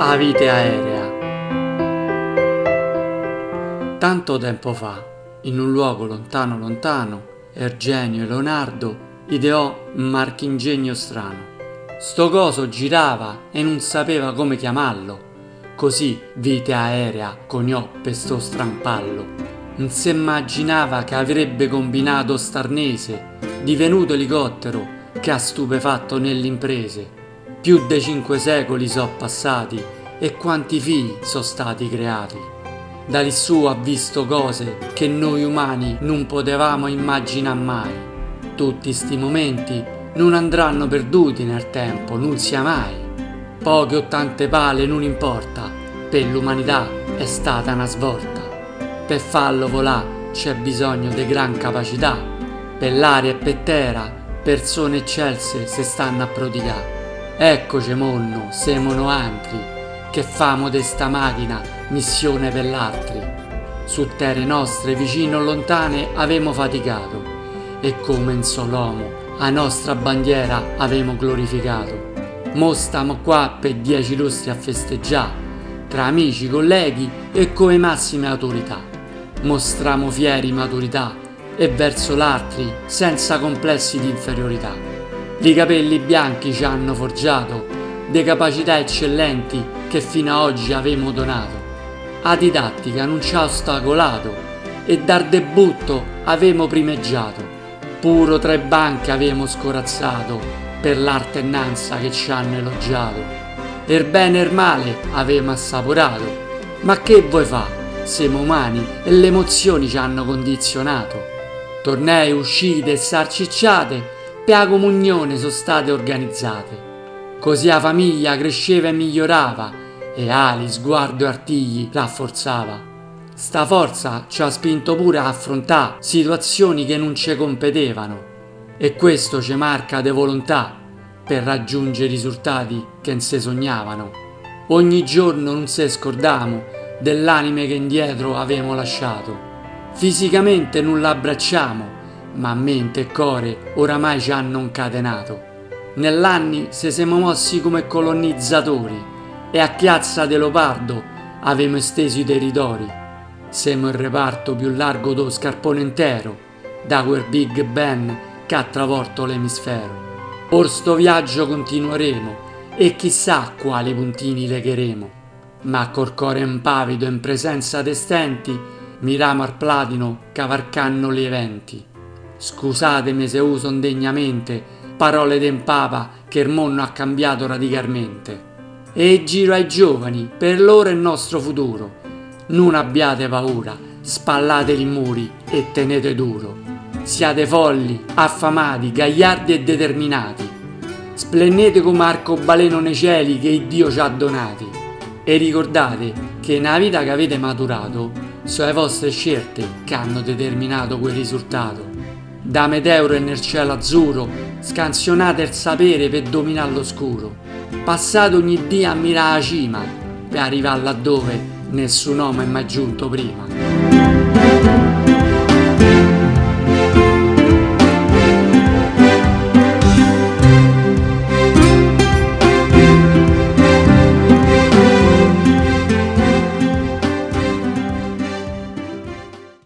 a vite aerea. Tanto tempo fa, in un luogo lontano lontano, Ergenio e Leonardo ideò un marchingegno strano. Sto coso girava e non sapeva come chiamarlo, così vite aerea coniò per sto strampallo. Non si immaginava che avrebbe combinato starnese, divenuto elicottero che ha stupefatto nelle imprese. Più de cinque secoli so passati e quanti figli sono stati creati. Da su ha visto cose che noi umani non potevamo immaginare mai. Tutti sti momenti non andranno perduti nel tempo, non sia mai. Poche o tante pale non importa, per l'umanità è stata una svolta. Per farlo volà c'è bisogno di gran capacità, per l'aria e per terra persone eccelse se stanno a prodigare. Eccoci monno, semono altri, che famo de macchina missione per l'altri. Su terre nostre vicino o lontane avemo faticato e come in Solomo a nostra bandiera avemo glorificato. Mo stiamo qua per dieci lustri a festeggiare, tra amici, colleghi e come massime autorità. Mostriamo fieri maturità e verso l'altri senza complessi di inferiorità. I capelli bianchi ci hanno forgiato de capacità eccellenti che fino a oggi avemo donato. A didattica non ci ha ostacolato e dal debutto avemo primeggiato. Puro tre banche avemo scorazzato per l'artennanza che ci hanno elogiato. Er bene e er male avemo assaporato. Ma che vuoi fa? Siamo umani e le emozioni ci hanno condizionato. Tornei, uscite e sarcicciate la comunione sono state organizzate. Così la famiglia cresceva e migliorava e ali, sguardo e artigli rafforzava. Sta forza ci ha spinto pure a affrontare situazioni che non ci competevano e questo ci marca de volontà per raggiungere risultati che non si sognavano. Ogni giorno non se scordamo dell'anime che indietro avevamo lasciato. Fisicamente non l'abbracciamo, ma mente e core oramai ci hanno incatenato. Nell'anni se siamo mossi come colonizzatori e a Piazza de Leopardo avemo esteso i territori. Siamo il reparto più largo do scarpone intero, da quel Big Ben che ha travolto l'emisfero. Or sto viaggio continueremo e chissà quali puntini legheremo. Ma col cuore impavido in presenza de stenti, miramo al platino cavarcanno gli eventi. Scusatemi se uso indegnamente parole del Papa che il mondo ha cambiato radicalmente. E giro ai giovani, per loro è il nostro futuro. Non abbiate paura, spallate i muri e tenete duro. Siate folli, affamati, gagliardi e determinati. Splendete come arcobaleno nei cieli che Dio ci ha donati. E ricordate che nella vita che avete maturato sono le vostre scelte che hanno determinato quel risultato da meteore nel cielo azzurro, scansionate il sapere per dominare l'oscuro. Passate ogni dia a mirare la cima, per arrivare laddove nessun uomo è mai giunto prima.